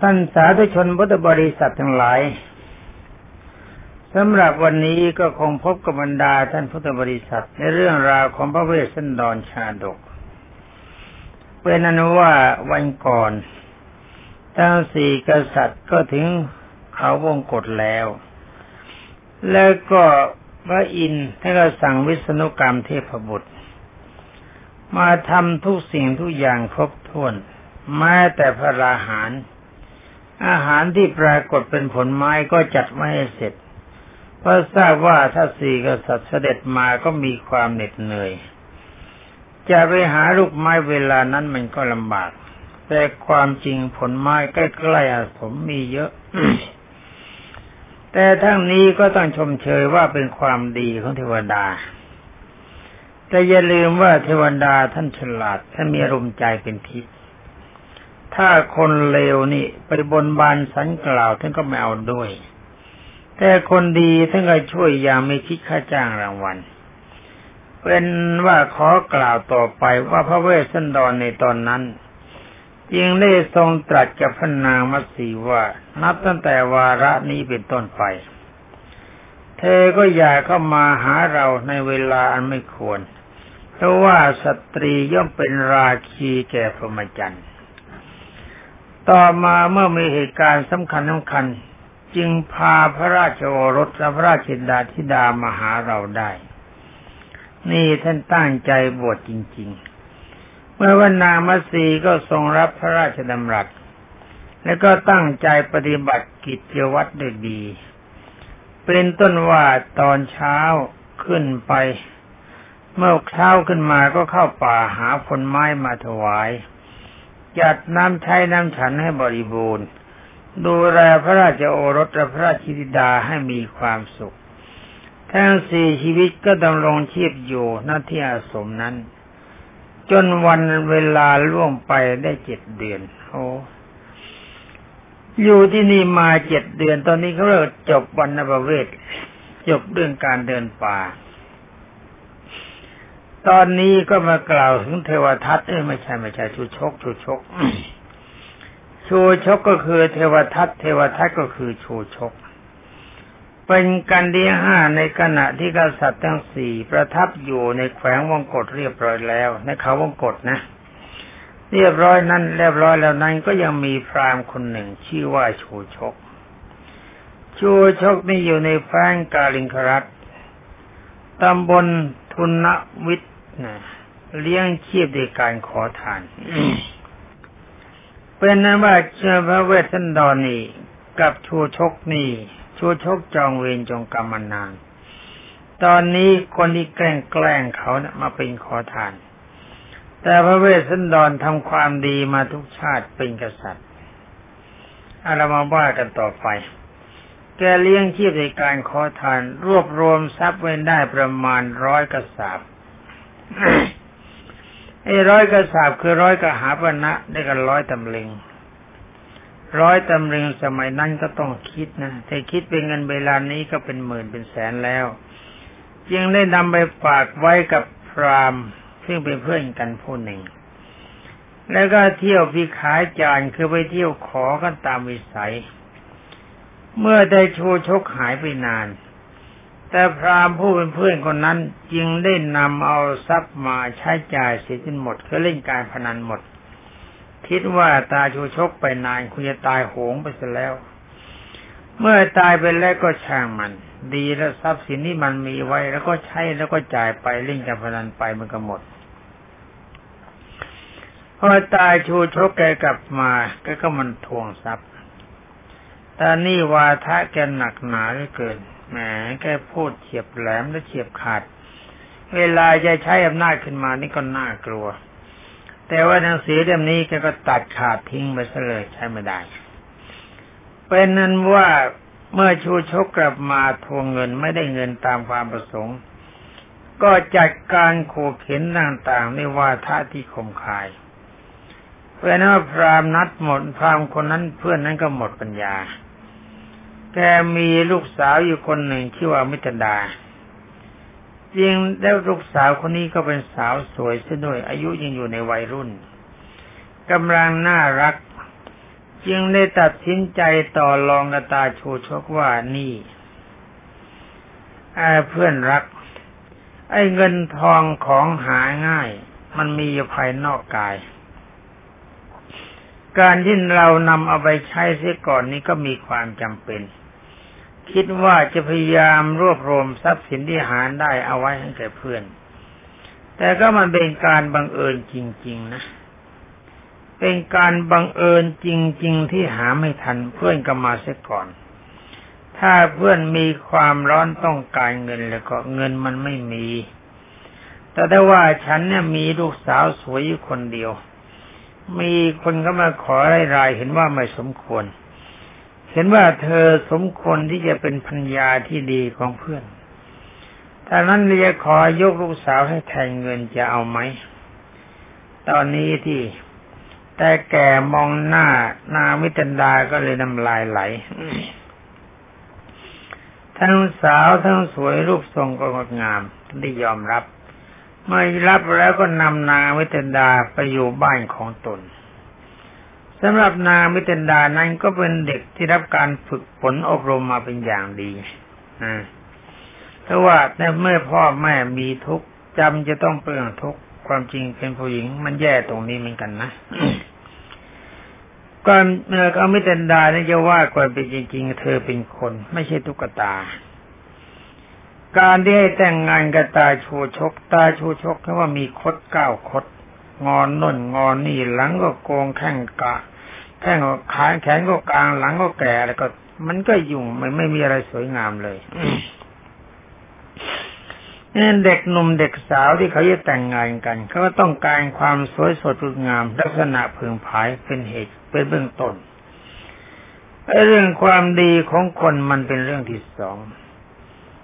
ท่านสาธุชนพุทธบริษัททั้งหลายสำหรับวันนี้ก็คงพบกับบรรดาท่านพุทธบริษัท ในเรื่องราวของพระเวสสันดรชาดก เป็นอนุว่าวันก่อนทั้งสี่กษัตริย์ก็ถึงเขาวงกฏแล้ว แล้วก็พระอินทร์ท่านก็สั่งวิษณุกรรมเทพบุตร มาทำทุกสิ่งทุกอย่างครบถ้วน แม้แต่พระราหาร อาหารที่ปรากฏเป็นผลไม้ก็จัดไว้ให้เสร็จ เพราะทราบว่าถ้าสี่กษัตริย์เสด็จมาก็มีความเหน็ดเหนื่อย จะไปหาลูกไม้เวลานั้นมันก็ลำบาก แต่ความจริงผลไม้ใกล้ๆอาสมมีเยอะแต่ทั้งนี้ก็ต้องชมเชยว่าเป็นความดีของเทวดา แต่อย่าลืมว่าเทวดาท่านฉลาดท่านมีอารมณ์ใจเป็นทิพย์ ถ้าคนเลวนี่ไปบนบานสันกล่าวท่านก็ไม่เอาด้วย แต่คนดีท่านก็ช่วยอย่างไม่คิดค่าจ้างรางวัล เป็นว่าขอกล่าวต่อไปว่าพระเวสสันดรในตอนนั้นยิงได้ทรงตรัสกับพระนางมัสีว่านับตั้งแต่วาระนี้เป็นต้นไป เธอก็อย่าเข้ามาหาเราในเวลาอันไม่ควร เพราะว่าสตรีย่อมเป็นราคีแก่พรหมจรรย์ ต่อมาเมื่อมีเหตุการณ์สำคัญสำคัญ จึงพาพระราชโอรสและพระราชินดาธิดามาหาเราได้ นี่ท่านตั้งใจบวชจริง ๆ เมื่อวันนางมัสีก็ทรงรับพระราชดำรัส และก็ตั้งใจปฏิบัติกิจวัตรด้ดี เป็นต้นว่าตอนเช้าขึ้นไป เมื่อเช้าขึ้นมาก็เข้าป่าหาผลไม้มาถวาย จัดน้ำใช้น้ำฉันให้บริบูรณ์ ดูแลพระราชโอรสและพระราชิดาให้มีความสุข ทั้งสี่ชีวิตก็ดำรงชีพอยู่หน้าที่อาสมนั้น จนวันเวลาล่วงไปได้เจ็ดเดือนโอ้อยู่ที่นี่มาเจ็ดเดือนตอนนี้เขาเรียกจบวันนประเวศจบเรื่องการเดินป่า ตอนนี้ก็มากล่าวถึงเทวทัตเอ้ไม่ใช่ไม่ใช่ชูชกชูชกชูชกก็คือเทวทัตเทวทัตก็คือชูชก เป็นกันที่ห้าในขณะที่กษัตริย์ทั้งสี่ประทับอยู่ในแขวงวงกฏเรียบร้อยแล้ว ในเขาวงกฏนะ เรียบร้อยนั้นเรียบร้อยแล้วนั้นก็ยังมีพรามคนหนึ่งชื่อว่าชูชก ชูชกนี่อยู่ในแฟงกาลิงครัตตำบลทุนวิท นะเลี้ยงชีพด้วยการขอทานเป็นนั้นว่าเชื่อพระเวสสันดรนี่กับชูชกนี่ชูชกจองเวรจองกรรมนาน ตอนนี้คนที่แกล้งแกล้งเขานะมาเป็นขอทาน แต่พระเวสสันดรทำความดีมาทุกชาติเป็นกษัตริย์อารามาว่ากันต่อไป แกเลี้ยงชีพในการขอทาน รวบรวมทรัพย์ไว้ได้ประมาณร้อยกระสาบ ไอ้ร้อยกระสาบคือร้อยกระหาปณะได้กันร้อยตำลึงร้อยตำลึงสมัยนั้นก็ต้องคิดนะแต่คิดเป็นเงินเวลานี้ก็เป็นหมื่นเป็นแสนแล้ว จึงได้นำไปฝากไว้กับพรามซึ่งเป็นเพื่อนกันผู้หนึ่ง แล้วก็เที่ยวพิขายจานคือไปเที่ยวขอกันตามวิสัย เมื่อได้โชชกหายไปนาน แต่พราหมณ์ผู้เป็นเพื่อนคนนั้นจึงได้นำเอาทรัพย์มาใช้จ่ายเสียจนหมดคือเล่นการพนันหมด คิดว่าตาชูชกไปนานคุณจะตายโหงไปเสียแล้ว เมื่อตายไปแล้วก็ช่างมัน ดีแล้วทรัพย์สินที่มันมีไว้ แล้วก็ใช้แล้วก็จ่ายไปเล่นการพนันไปมันก็หมดพอตายชูชกแกกลับมาก็ก็มันทวงทรัพย์แต่นี่วาทะแกหนักหนาเหลือเกิน แหมแกพูดเฉียบแหลมและเฉียบขาด เวลาจะใช้อำนาจขึ้นมานี่ก็น่ากลัว แต่ว่าหนังสือเล่มนี้แกก็ตัดขาดทิ้งไปซะเลยใช้ไม่ได้ เป็นนั้นว่าเมื่อชูชกกลับมาทวงเงินไม่ได้เงินตามความประสงค์ ก็จัดการโขบเข็นต่างๆในว่าท่าที่ข่มขายเพราะนั้นพรามนัดหมดพรามคนนั้นเพื่อนนั้นก็หมดปัญญา แกมีลูกสาวอยู่คนหนึ่งชื่อว่ามิตรดาจริงแล้วลูกสาวคนนี้ก็เป็นสาวสวยซะด้วย อายุยังอยู่ในวัยรุ่นกำลังน่ารัก จึงได้ตัดสินใจต่อรองกับตาชูชกว่านี่เพื่อนรัก ไอ้เงินทองของหาง่าย มันมีอยู่ภายนอกกาย การที่เรานำเอาไปใช้เสียก่อนนี้ก็มีความจำเป็น คิดว่าจะพยายามรวบรวมทรัพย์สินที่หาได้เอาไว้ให้แก่เพื่อน แต่ก็มันเป็นการบังเอิญจริง ๆ นะ เป็นการบังเอิญจริง ๆ ที่หาไม่ทันเพื่อนก็มาเสียก่อน ถ้าเพื่อนมีความร้อนต้องการเงินแล้วก็เงินมันไม่มี แต่ได้ว่าฉันเนี่ยมีลูกสาวสวยคนเดียว มีคนก็มาขอรายๆเห็นว่าไม่สมควร เห็นว่าเธอสมควรที่จะเป็นพัญญาที่ดีของเพื่อนถ้านั้นเรียขอยกลูกสาวให้แทนเงินจะเอาไหม ตอนนี้ที่แต่แก่มองหน้านามิตันดาก็เลยน้ำลายไหล ทั้งสาวทั้งสวยรูปทรงก็งดงามได้ยอมรับเมื่อรับแล้วก็นำนางมิตันดาไปอยู่บ้านของตน สำหรับนางมิตันดานั้นก็เป็นเด็กที่รับการฝึกฝนอบรมมาเป็นอย่างดีอ่าเพราะว่าในเมื่อพ่อแม่มีทุกข์จำจะต้องเปลืองทุกข์ความจริงเป็นผู้หญิงมันแย่ตรงนี้เหมือนกันนะก่อนเมื่อเขาม่เตนดานี่จะว่าก่อนเป็นจริง ๆ เธอเป็นคน ไม่ใช่ตุ๊กตา การที่ให้แต่งงานกับตาชูชก ตาชูชกเพราะว่ามีคดเก้าคด งอนน่นงอนนี่หลังก็โกงแข้งกะแข้งก็ขาแขนก็กลางหลังก็แก่แล้วก็ มันก็ยุ่งมันไม่มีอะไรสวยงามเลยนี่เด็กหนุ่มเด็กสาวที่เขาจะแต่งงานกันเขาก็ต้องการความสวยสดงาม ลักษณะพึงผายเป็นเหตุเป็นเบื้องต้นเรื่องความดีของคนมันเป็นเรื่องที่สอง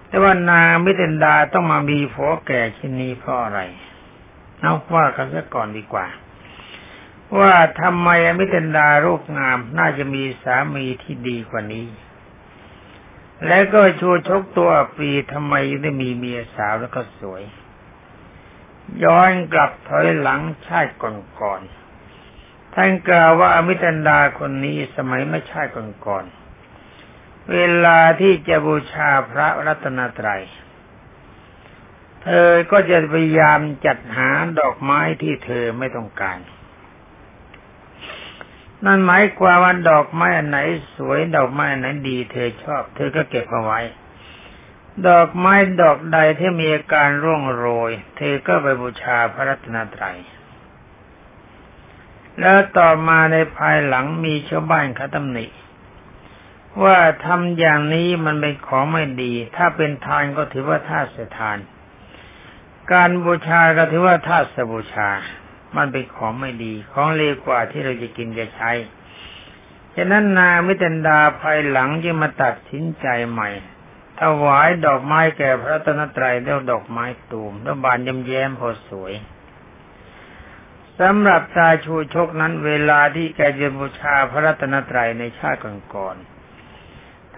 แต่ว่านางมิเตนดาต้องมามีผัวแก่ชิ้นนี้เพราะอะไร เอาว่ากันซะก่อนดีกว่า ว่าทำไมมิเตนดารูปงามน่าจะมีสามีที่ดีกว่านี้ แล้วก็ชูชกตัวปีทำไมได้มีเมียสาวแล้วก็สวย ย้อนกลับถอยหลังชาติก่อนๆท่านกล่าวว่าอมิตันดาคนนี้สมัยไม่ชาติก่อนๆเวลาที่จะบูชาพระรัตนตรัย เธอก็จะพยายามจัดหาดอกไม้ที่เธอไม่ต้องการ นั่นหมายความว่าดอกไม้อันไหน สวยดอกไม้อันไหนดี เธอชอบ เธอก็เก็บเอาไว้ ดอกไม้ดอกใดที่มีอาการร่วงโรย เธอก็ไปบูชาพระรัตนตรัยแล้วต่อมาในภายหลังมีชาวบ้านเขาตำหนิว่าทำอย่างนี้มันเป็นของไม่ดี ถ้าเป็นทานก็ถือว่าท่าเสทาน การบูชาก็ถือว่าท่าสบูชา มันเป็นของไม่ดี ของเลวกว่าที่เราจะกินจะใช้ฉะนั้นนามิตันดาภายหลังจึงมาตัดสินใจใหม่ถวายดอกไม้แก่พระตนตรัยแล้วดอกไม้ตูมแล้วบานยำแย้มพอสวยสำหรับตาชูชกนั้นเวลาที่แกจะบูชาพระรัตนตรัยในชาติก่อนๆ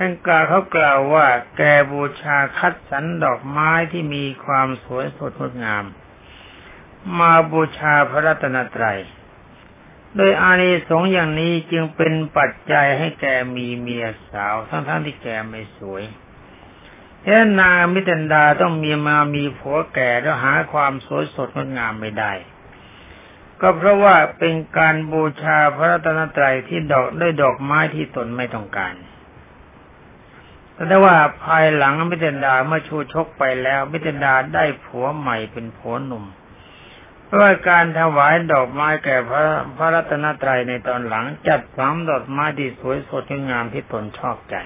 ท่านกล่าวเขากล่าวว่า แกบูชาคัดสรรดอกไม้ที่มีความสวยสดงดงาม มาบูชาพระรัตนตรัย โดยอานิสงส์อย่างนี้จึงเป็นปัจจัยให้แกมีเมียสาว ทั้งๆทที่แกไม่สวยแค่นามิตันดาต้องมีมามีผัวแก่แล้วหาความสวยสดงดงามไม่ได้ ก็เพราะว่าเป็นการบูชาพระรัตนตรัยที่ดอกด้วยดอกไม้ที่ตนไม่ต้องการ แต่ว่าภายหลังมิเตนดาเมื่อชูชกไปแล้วมิเตนดาได้ผัวใหม่เป็นผัวหนุ่มเพราะการถวายดอกไม้แก่พระพระรัตนตรัยในตอนหลังจัดสามดอกไม้ที่สวยสดงามที่ตนชอบใจ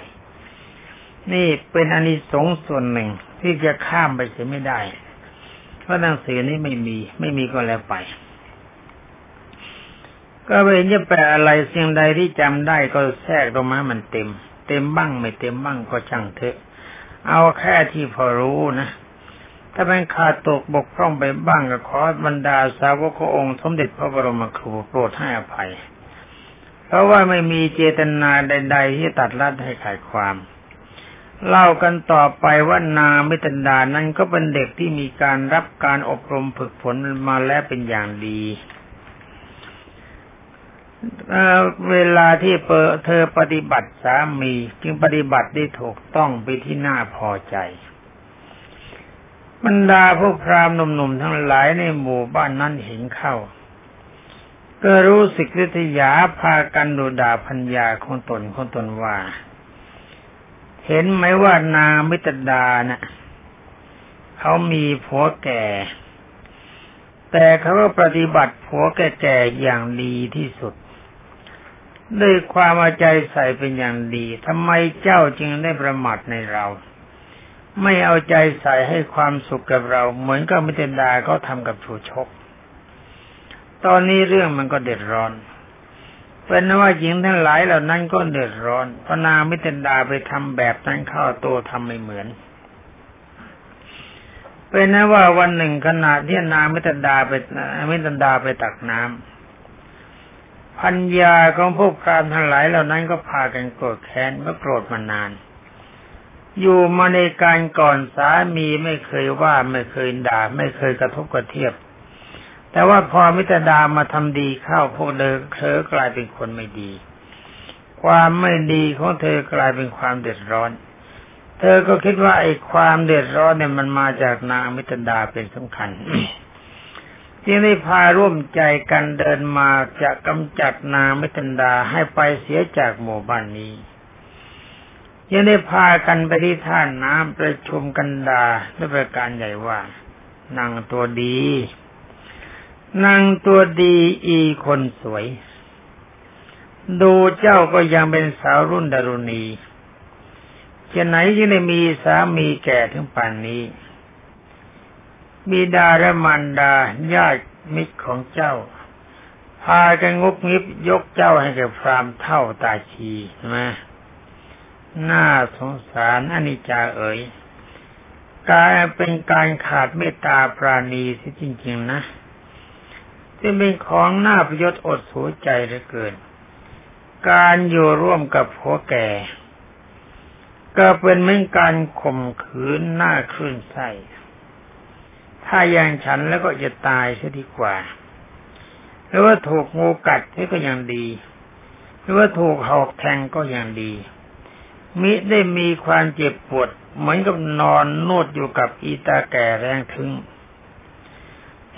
นี่เป็นอานิสงส์ส่วนหนึ่งที่จะข้ามไปเสียไม่ได้ เพราะหนังสือนี้ไม่มีไม่มีก็แล้วไป ก็ไม่เห็นจะแปลอะไรเสียงใดที่จำได้ก็แทรกตรงมามันเต็ม ต็มบ้าง ไม่เต็มบ้างก็ช่างเถอะ เอาแค่ที่พอรู้นะ ถ้าเป็นขาดตกบกพร่องไปบ้างก็ขอบรรดาสาวกองค์สมเด็จพระบรมครูโปรดให้อภัย เพราะว่าไม่มีเจตนาใด ๆ ที่ตัดรัดให้ขายความเล่ากันต่อไปว่านามิตันดานั้นก็เป็นเด็กที่มีการรับการอบรมฝึกฝนมาแล้วเป็นอย่างดี เวลาที่เปเธอปฏิบัติสามี จึงปฏิบัติได้ถูกต้องไปที่น่าพอใจบรรดาพวกพราหมณ์หนุ่มๆทั้งหลายในหมู่บ้านนั้นเห็นเข้า ก็รู้สึกวิยาพากันดูด่าพัญญาของตนของตนว่า เห็นไหมว่านางมิตรดานะ่ะเขามีผัวแก่ แต่เขาก็ปฏิบัติผัวแก่ๆอย่างดีที่สุด ด้วยความเอาใจใส่เป็นอย่างดีทำไมเจ้าจึงได้ประมาทในเรา ไม่เอาใจใส่ให้ความสุขกับเรา เหมือนกับมิตรดาเขาทำกับชูชก ตอนนี้เรื่องมันก็เดือดร้อนเป็นว่าหญิงทั้งหลายเหล่านั้นก็เดือดร้อนพระนางมิตรดาไปทำแบบนั้นเข้าตัวทำไม่เหมือน เป็นนะว่าวันหนึ่งขณะที่นางมิตรดาไปมิตรดาไปตักน้ำ พัญญาของพวกพรามทั้งหลายเหล่านั้นก็พากันโกรธแค้นเมื่อโกรธมานาน อยู่มาในการก่อนสามีไม่เคยว่าไม่เคยด่า ไม่เคยกระทบกระเทียบ แต่ว่าพอมิตรดามาทำดีเข้าพวกเธอเธอกลายเป็นคนไม่ดี ความไม่ดีของเธอกลายเป็นความเดือดร้อน เธอก็คิดว่าไอ้ความเดือดร้อนเนี่ยมันมาจากนางมิตรดาเป็นสำคัญ จึงได้พาร่วมใจกันเดินมาจะกำจัดนางมิตรดาให้ไปเสียจากหมู่บ้านนี้ยังได้พากันไปที่ท่าน้ำประชุมกันดาด้วยประการใหญ่ว่านางตัวดีนางตัวดีอีคนสวย ดูเจ้าก็ยังเป็นสาวรุ่นดารุณีจะไหนยังได้มีสามีแก่ถึงป่านนี้ มีดาและมันดาญาติมิตรของเจ้า พากันงุบงิบยกเจ้าให้แก่พรามเท่าตาชีใช่ไหมน่าสงสารอนิจจาเอ๋ยกลายเป็นการขาดเมตตาปราณีสิจริง ๆ นะที่เป็นของน่าประยชน์อดสูใจเหลือเกิน การอยู่ร่วมกับผัวแก่ ก็เป็นเหมือนการข่มขืนหน้าคลื่นไส้ ถ้าอย่างฉันแล้วก็จะตายเสียดีกว่า หรือว่าถูกงูกัดก็ยังดี หรือว่าถูกหอกแทงก็ยังดีมิได้มีความเจ็บปวด เหมือนกับนอนนวดอยู่กับอีตาแก่แรงถึง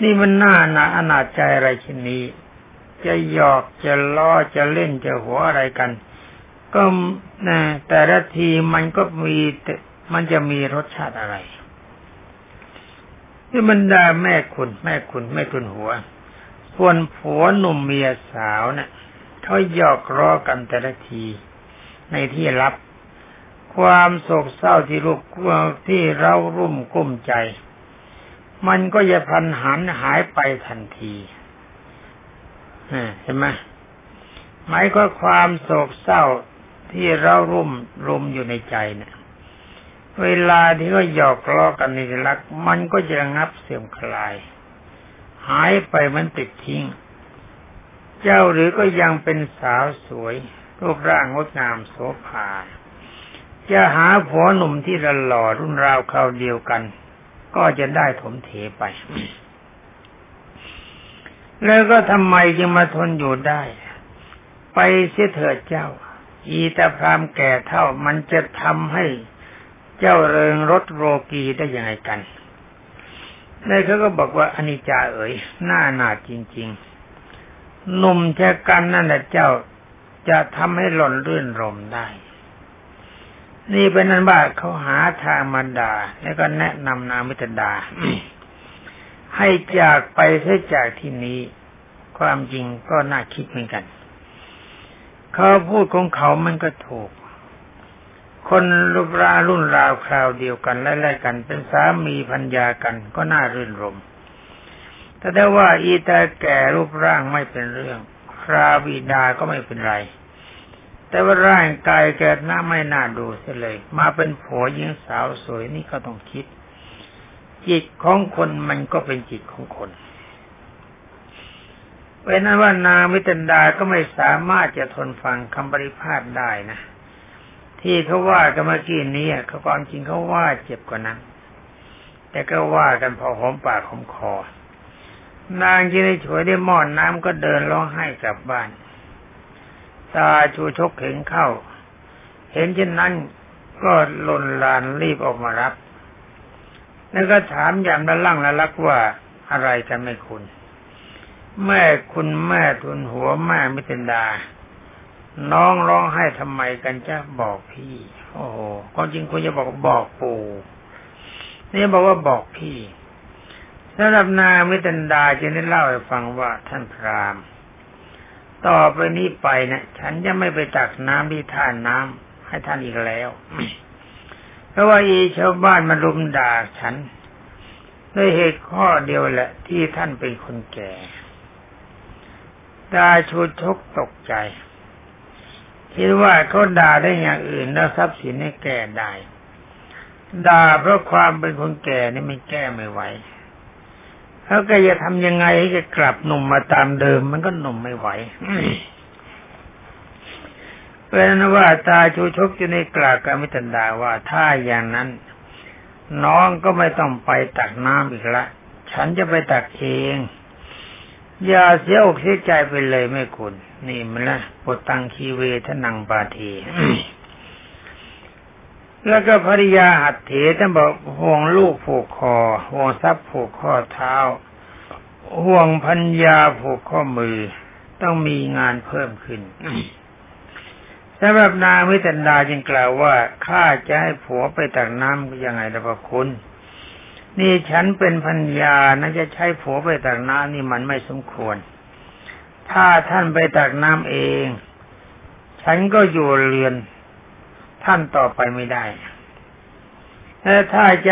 นี่มันน่าหนาอนาจใจอะไรชนนี้ จะหยอกจะล้อจะเล่นจะหัวอะไรกัน ก็แต่ละทีมันก็มีมันจะมีรสชาติอะไร ที่มันดาแม่คุณ แม่คุณแม่ทุนหัว ส่วนผัวหนุ่มเมียสาวเนะ่ะเขาหยอกล้อกันแต่ละที ในที่รับ ความโศกเศร้าที่ลูกที่เรารุ่มกุ้มใจ มันก็จะพันหันหายไปทันทีเห็นไหมหมายก็ความโศกเศร้าที่เรารุ่มรุมอยู่ในใจเนี่ย เวลาที่ก็หยอกล้อกันในรัก มันก็จะงับเสื่อมคลาย หายไปมันติดทิ้ง เจ้าหรือก็ยังเป็นสาวสวย รูปร่างงดงามโสภาจะหาผัวหนุ่มที่ละหล่อรุ่นราวคราวเดียวกัน ก็จะได้ถมเถไป แล้วก็ทำไมจึงมาทนอยู่ได้ ไปเสียเถิดเจ้า อีตาพรามแก่เท่ามันจะทำให้ เจ้าเริงรถโรกีได้ยังไงกันในเขาก็บอกว่าอนิจจาเอ๋ยหน้าหนาจริง ๆ หนุ่มแช่กันนั่นแหละเจ้าจะทำให้หล่นรื่นรมได้ นี่เป็นนั้นว่าเขาหาทางมาด่าแล้วก็แนะนำนามิตรดา ให้จากไปเสียจากที่นี้ ความจริงก็น่าคิดเหมือนกัน เขาพูดของเขามันก็ถูก คนรูปรารุ่นราวคราวเดียวกันไล่ๆกัน เป็นสามีพัญญากันก็น่ารื่นรมแต่ได้ว่าอีตาแก่รูปร่างไม่เป็นเรื่อง คราบิดาก็ไม่เป็นไร แต่ว่าร่างกายแกน่าไม่น่าดูเสียเลย มาเป็นผัวหญิงสาวสวยนี่ก็ต้องคิด จิตของคนมันก็เป็นจิตของคนเป็นนั้นว่านางมิตรดาก็ไม่สามารถจะทนฟังคำปริพาทได้นะ ที่เขาว่ากันเมื่อกี้นี้เขาความจริงเขาว่าเจ็บกว่านั้น แต่ก็ว่ากันพอหอมปากหอมคอ นางที่ได้ช่วยได้หม้อนน้ำก็เดินร้องไห้กลับบ้าน ตาชูชกเห็นเข้า เห็นเช่นนั้นก็ลนลานรีบออกมารับ แล้วก็ถามยางละลั่งละลักว่าอะไรกันไม่คุณ แม่คุณแม่ทุนหัวแม่มิตรดา น้องร้องไห้ทำไมกันจ้ะบอกพี่ โอ้โหความจริงคุณจะบอกบอกปู่นี่บอกว่าบอกพี่สำหรับนางมิตรดาจึงได้เล่าให้ฟังว่าท่านพราหมณ์ต่อไปนี้ไปนะฉันจะไม่ไปตักน้ำที่ท่านน้ำให้ท่านอีกแล้ว เพราะว่าอีชาวบ้านมารุมด่าฉันด้วยเหตุข้อเดียวแหละ ที่ท่านเป็นคนแก่ดาชูชกตกใจ คิดว่าเขาด่าได้อย่างอื่นแล้วทรัพย์สินให้แก้ได้ด่าเพราะความเป็นคนแก่นี่ไม่แก้ไม่ไหวแล้วแกจะทำยังไงให้แกกลับหนุ่มมาตามเดิม มันก็หนุ่มไม่ไหวเป็นว่าตาชูชกจะในกลาวกับมิตรดาว่าถ้าอย่างนั้น น้องก็ไม่ต้องไปตักน้ำอีกละ ฉันจะไปตักเอง อย่าเสียอกเสียใจไปเลยไม่คุณ นี่มันละปดตังคีเวทนังปาที แล้วก็ภริยาหัดเถท่านบอกห่วงลูกผูกคอห่วงทรัพย์ผูกข้อเท้า ห่วงพัญญาผูกข้อมือ ต้องมีงานเพิ่มขึ้นสำหรับนางวิตันดาจึงกล่าวว่าข้าจะให้ผัวไปตักน้ำยังไงล่ะพระคุณ นี่ฉันเป็นพัญญานะจะใช้ผัวไปตักน้ำนี่มันไม่สมควร ถ้าท่านไปตักน้ำเอง ฉันก็อยู่เรือน ท่านต่อไปไม่ได้แต่ถ้าใจ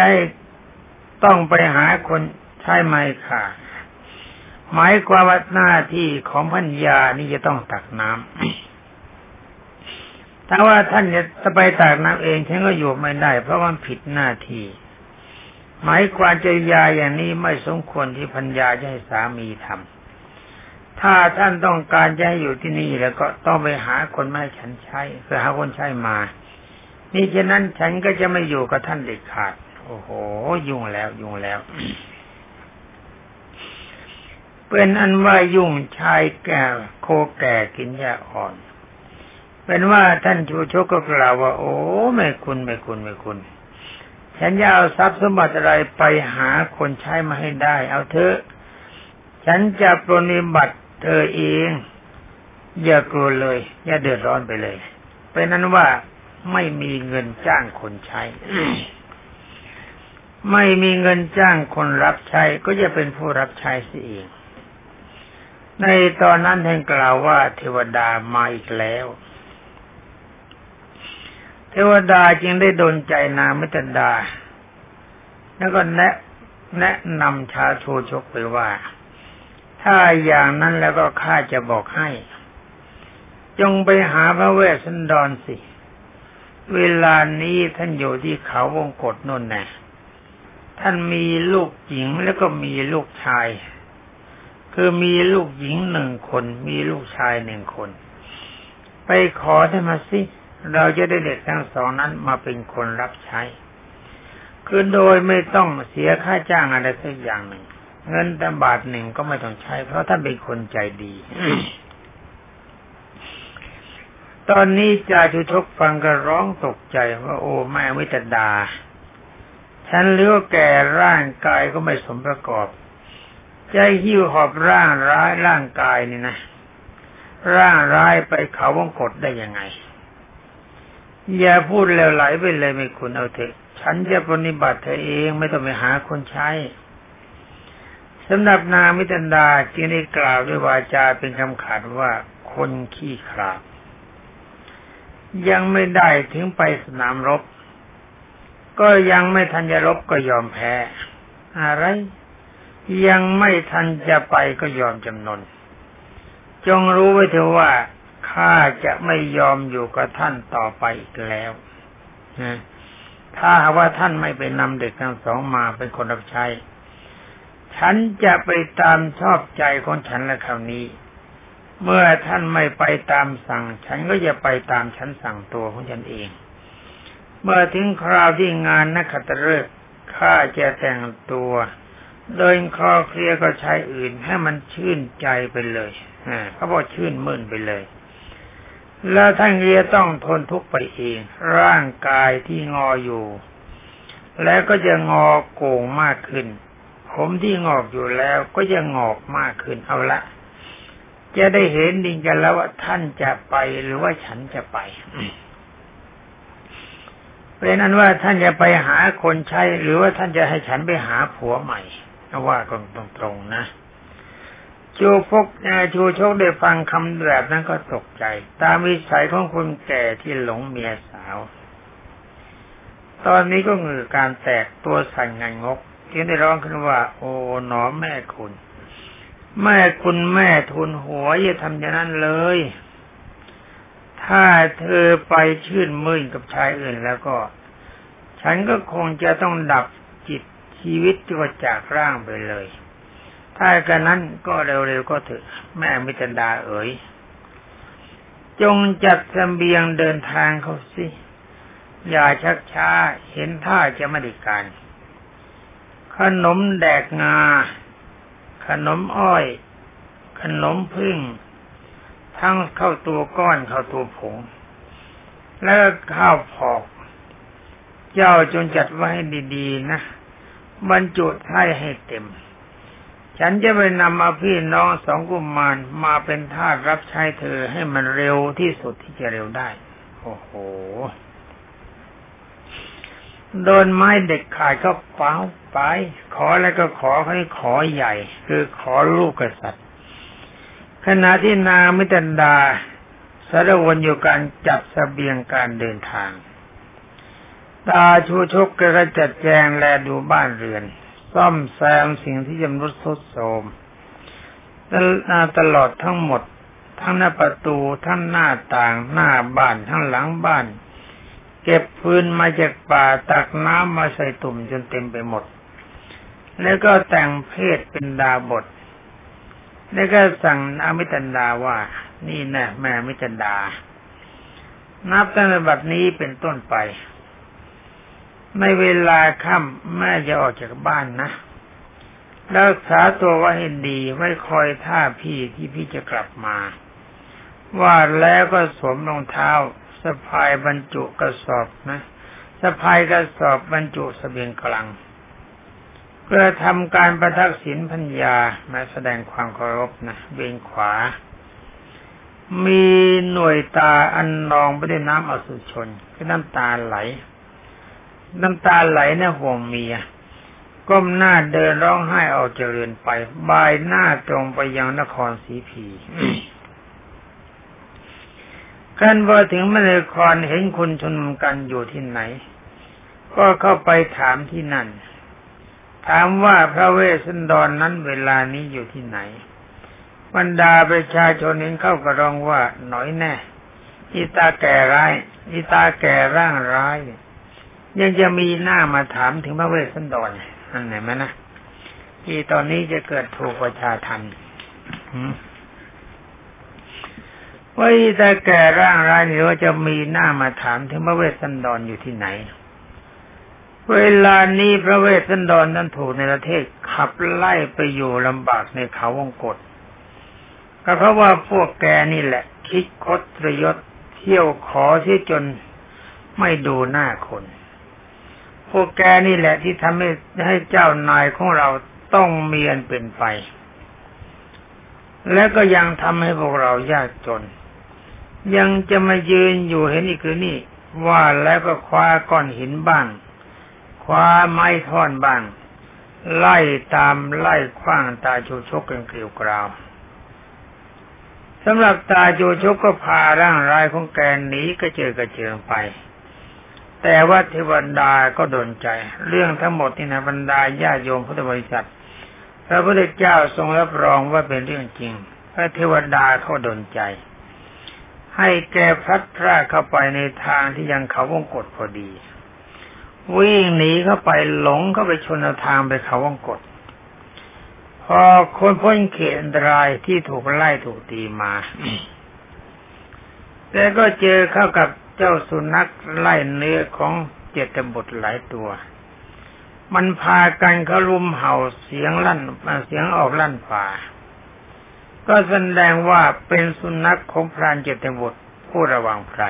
ต้องไปหาคนใช่ไหมค่ะ หมายความว่าหน้าที่ของพัญญานี่จะต้องตักน้ำถ้าว่าท่านจะไปตักน้ำเองฉันก็อยู่ไม่ได้ เพราะมันผิดหน้าที่หมายความจริยาอย่างนี้ไม่สมควรที่พัญญาจะให้สามีทำ ถ้าท่านต้องการจะให้อยู่ที่นี่แล้วก็ต้องไปหาคนมาให้ฉันใช้คือหาคนใช้มา นี่ฉะนั้นฉันก็จะไม่อยู่กับท่านเด็ดขาด โอ้โห ยุ่งแล้วยุ่งแล้ว เป็นอันว่ายุ่งชายแก่โคแก่กินยาอ่อน เป็นว่าท่านชูชกก็กล่าวว่า โอ้ไม่คุณไม่คุณไม่คุณฉันจะเอาทรัพย์สมบัติอะไรไปหาคนใช้มาให้ได้ เอาเถอะฉันจะปรนิบัติ เธอเอง อย่ากลัวเลย อย่าเดือดร้อนไปเลย เป็นนั้นว่าไม่มีเงินจ้างคนใช้ ไม่มีเงินจ้างคนรับใช้ ก็จะเป็นผู้รับใช้เสียเอง ในตอนนั้นท่านกล่าวว่า เทวดามาอีกแล้ว เทวดาจึงได้โดนใจนางมิตรดา แล้วก็แนะแนะนำชาโชชกไปว่า ถ้าอย่างนั้นแล้วก็ข้าจะบอกให้ จงไปหาพระเวสสันดรสิ เวลานี้ท่านอยู่ที่เขาวงกฏนนน่ะท่านมีลูกหญิงแล้วก็มีลูกชาย คือมีลูกหญิงหนึ่งคน มีลูกชายหนึ่งคน ไปขอท่านมาสิ เราจะได้เด็กทั้งสองนั้นมาเป็นคนรับใช้ คือโดยไม่ต้องเสียค่าจ้างอะไรสักอย่างหนึ่ง เงินแต่บาทหนึ่งก็ไม่ต้องใช้ เพราะท่านเป็นคนใจดี ตอนนี้จ่าชุทกฟังก็ร้องตกใจว่าโอ้แม่วิตดา ฉันเลือกแก่ร่างกายก็ไม่สมประกอบ ใจหิ้วหอบร่างร้ายร่างกายนี่นะ ร่างร้ายไปเขาวงกดได้ยังไง อย่าพูดแล้วไหลไปเลยไม่คุณเอาเถอะ ฉันจะปฏิบัติเธอเองไม่ต้องไปหาคนใช้ สำหรับนางมิตรดาจึงได้กล่าวด้วยวาจาเป็นคำขาดว่าคนขี้ขลาดยังไม่ได้ถึงไปสนามรบ ก็ยังไม่ทันจะรบก็ยอมแพ้ อะไร ยังไม่ทันจะไปก็ยอมจำนน จงรู้ไว้เถอะว่าข้าจะไม่ยอมอยู่กับท่านต่อไปอีกแล้วถ้าว่าท่านไม่ไปนำเด็กทั้งสองมาเป็นคนรับใช้ ฉันจะไปตามชอบใจของฉันและคราวนี้ เมื่อท่านไม่ไปตามสั่ง ฉันก็จะไปตามฉันสั่งตัวของฉันเอง เมื่อถึงคราวที่งานนักขัตฤกษ์ข้าจะแต่งตัวโดยคลอเคลียก็ใช้อื่นให้มันชื่นใจไปเลยเขาบอกชื่นมื่นไปเลย แล้วท่านเรียต้องทนทุกข์ไปเอง ร่างกายที่งออยู่ แล้วก็จะงอโก่งมากขึ้น ผมที่งอกอยู่แล้วก็จะงอกมากขึ้นเอาละ จะได้เห็นดิงกันแล้วว่าท่านจะไปหรือว่าฉันจะไปเป็นนั้นว่าท่านจะไปหาคนใช้ หรือว่าท่านจะให้ฉันไปหาผัวใหม่ว่ากันตรงๆนะชูพกชูชกได้ฟังคำแบบนั้นก็ตกใจ ตามวิสัยของคนแก่ที่หลงเมียสาว ตอนนี้ก็เหงื่อการแตกตัวสั่นงันงก จึงได้ร้องขึ้นว่า โอ้หนอแม่คุณ แม่คุณแม่ทุนหัวอย่าทำอย่างนั้นเลย ถ้าเธอไปชื่นมื่นกับชายอื่นแล้วก็ ฉันก็คงจะต้องดับจิตชีวิตที่ว่าจากร่างไปเลย ถ้ากันนั้นก็เร็วๆก็เถอะแม่มิตรดาเอ๋ยจงจัดสเบียงเดินทางเขาสิ อย่าชักช้า เห็นท่าจะไม่ได้การ ขนมแดกงา ขนมอ้อย ขนมพึ่ง ทั้งเข้าตัวก้อนเข้าตัวผง แล้วข้าวผอก เจ้าจงจัดไว้ให้ดีๆนะบรรจุให้ให้เต็ม ฉันจะไปนำเอาพี่น้องสองกุมารมาเป็นทาสรับใช้เธอให้มันเร็วที่สุดที่จะเร็วได้ โอ้โห โดนไม้เด็กขาดก็เป้าไป ขอแล้วก็ขอให้ขอใหญ่ คือขอลูกกษัตริย์ ขณะที่นางมิตันดาสารวนอยู่การจัดสเสบียงการเดินทาง ตาชูชกก็จัดแจงแลดูบ้านเรือน ซ่อมแซมสิ่งที่จำรุดทรุดโทรมตลอดทั้งหมด ทั้งหน้าประตูทั้งหน้าต่างหน้าบ้านทั้งหลังบ้าน เก็บพื้นมาจากป่าตักน้ำมาใส่ตุ่มจนเต็มไปหมด แล้วก็แต่งเพศเป็นดาบท แล้วก็สั่งอมิตันดาว่า นี่นะแม่มิตันดา นับตั้งแต่บัดนี้เป็นต้นไป ในเวลาค่ำแม่จะออกจากบ้านนะรักษาตัวไว้ให้ดีไว้คอยท่าพี่ที่พี่จะกลับมา ว่าแล้วก็สวมรองเท้า สะพายบรรจุกระสอบนะสะพายกระสอบบรรจุสเสบียงกลางเพื่อทำการประทักษิณพัญญามาแสดงความเคารพนะเบนขวา มีหน่วยตาอันนองไปด้วยน้ำอสุชนคือน้ำตาไหล น้ำตาไหลในห่วงเมียก้มหน้าเดินร้องไห้ออกจากเรือนไป บายหน้าตรงไปยังนครสีพี ขั้นพอถึงมเลครเห็นคนชนกันอยู่ที่ไหน ก็เข้าไปถามที่นั่น ถามว่าพระเวสสันดรนนั้นเวลานี้อยู่ที่ไหน บรรดาประชาชนเห็นเข้ากระรองว่าหน่อยแน่อีตาแก่ร้ายอีตาแก่ร่างร้ายยยังจะมีหน้ามาถามถึงพระเวสสันดรอันไหนไหมนะที่ตอนนี้จะเกิดถูกประชาทัน ว่าแต่แก่ร่างร้ายนี่ว่าจะมีหน้ามาถามถึงพระเวสสันดรอยู่ที่ไหน เวลานี้พระเวสสันดรนั้นถูกในประเทศขับไล่ไปอยู่ลำบากในเขาวงกฏก็เพราะว่าพวกแกนี่แหละ คิดคดรยศเที่ยวขอที่จนไม่ดูหน้าคน พวกแกนี่แหละที่ทำให้ให้เจ้านายของเราต้องเมียนเป็นไป และก็ยังทำให้พวกเรายากจน ยังจะมายืนอยู่เห็นอีกคือนี่ ว่าแล้วก็คว้าก้อนหินบ้าง คว้าไม้ท่อนบ้าง ไล่ตามไล่คว้างตาจูชกกันเกลียวกราวสำหรับตาจูชกก็พาร่างรายของแกหนีกระเจิดกระเจิงไป แต่ว่าเทวดาก็โดนใจ เรื่องทั้งหมดนี่นะบรรดาญาโยมพุทธบริษัท พระพุทธเจ้าทรงรับรองว่าเป็นเรื่องจริง พระเทวดาเขาโดนใจ ให้แกพัดพราเข้าไปในทางที่ยังเขาวงกฏพอดี วิ่งหนีเข้าไปหลงเข้าไปชนทางไปเขาวงกฏพอคนพ้นเขตอันตรายที่ถูกไล่ถูกตีมา แต่ก็เจอเข้ากับเจ้าสุนัขไล่เนื้อของเจตบุตรหลายตัว มันพากันเขารุมเห่าเสียงลั่นเสียงออกลั่นฝ่า ก็แสดงว่าเป็นสุนัขของพรานเจตบุตรผู้ระวังไพร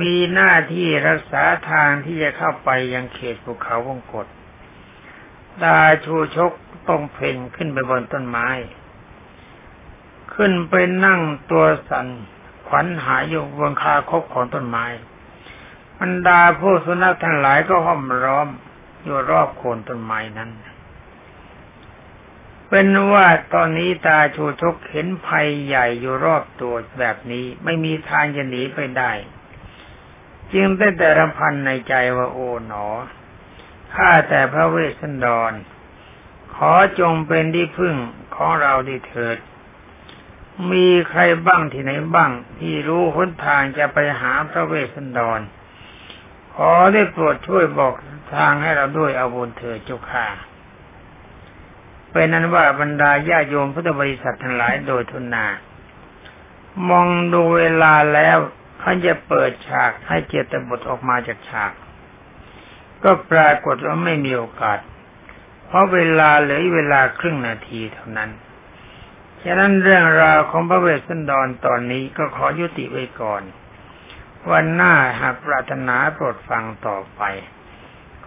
มีหน้าที่รักษาทางที่จะเข้าไปยังเขตภูเขาวงกฏดาชูชกต้องเพ่งขึ้นไปบนต้นไม้ ขึ้นไปนั่งตัวสันขวัญหายอยู่บนคาคบของต้นไม้บรรดาผู้สุนัขทั้งหลายก็ห้อมร้อมอยู่รอบโคนต้นไม้นั้น เป็นว่าตอนนี้ตาชูชกเห็นภัยใหญ่อยู่รอบตัวแบบนี้ ไม่มีทางจะหนีไปได้ จึงได้แต่รำพันในใจว่าโอ๋หนอข้าแต่พระเวสสันดร ขอจงเป็นที่พึ่งของเราดีเถิด มีใครบ้างที่ไหนบ้าง ที่รู้หนทางจะไปหาพระเวสสันดร ขอได้โปรดช่วยบอกทางให้เราด้วยอาบุญเถิดเจ้าค่ะ เป็นนั้นว่าบรรดาญาโยมพุทธบริษัททั้งหลายโดยทุนนา มองดูเวลาแล้วเขาจะเปิดฉากให้เจตบุตรออกมาจากฉาก ก็ปรากฏว่าไม่มีโอกาส เพราะเวลาเหลือเวลาครึ่งนาทีเท่านั้นฉะนั้นเรื่องราวของพระเวสสันดรตอนนี้ก็ขอยุติไว้ก่อน วันหน้าหากปรารถนาโปรดฟังต่อไป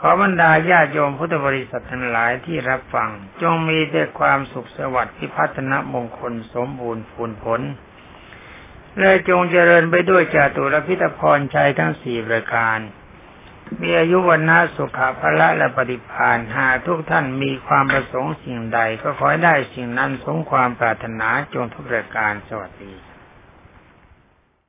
ขอบรรดาญาโยมพุทธบริษัททั้งหลายที่รับฟัง จงมีแต่ความสุขสวัสดิ์พิพัฒนมงคลสมบูรณ์ผลผลและจงเจริญไปด้วยจาตุรพิธพรชัยทั้งสี่ประการ มีอายุวันนาสุขภละและปฏิภาณหาทุกท่านมีความประสงค์สิ่งใดก็ขอให้ได้สิ่งนั้นสมความปรารถนาจงทุกประการสวัสดี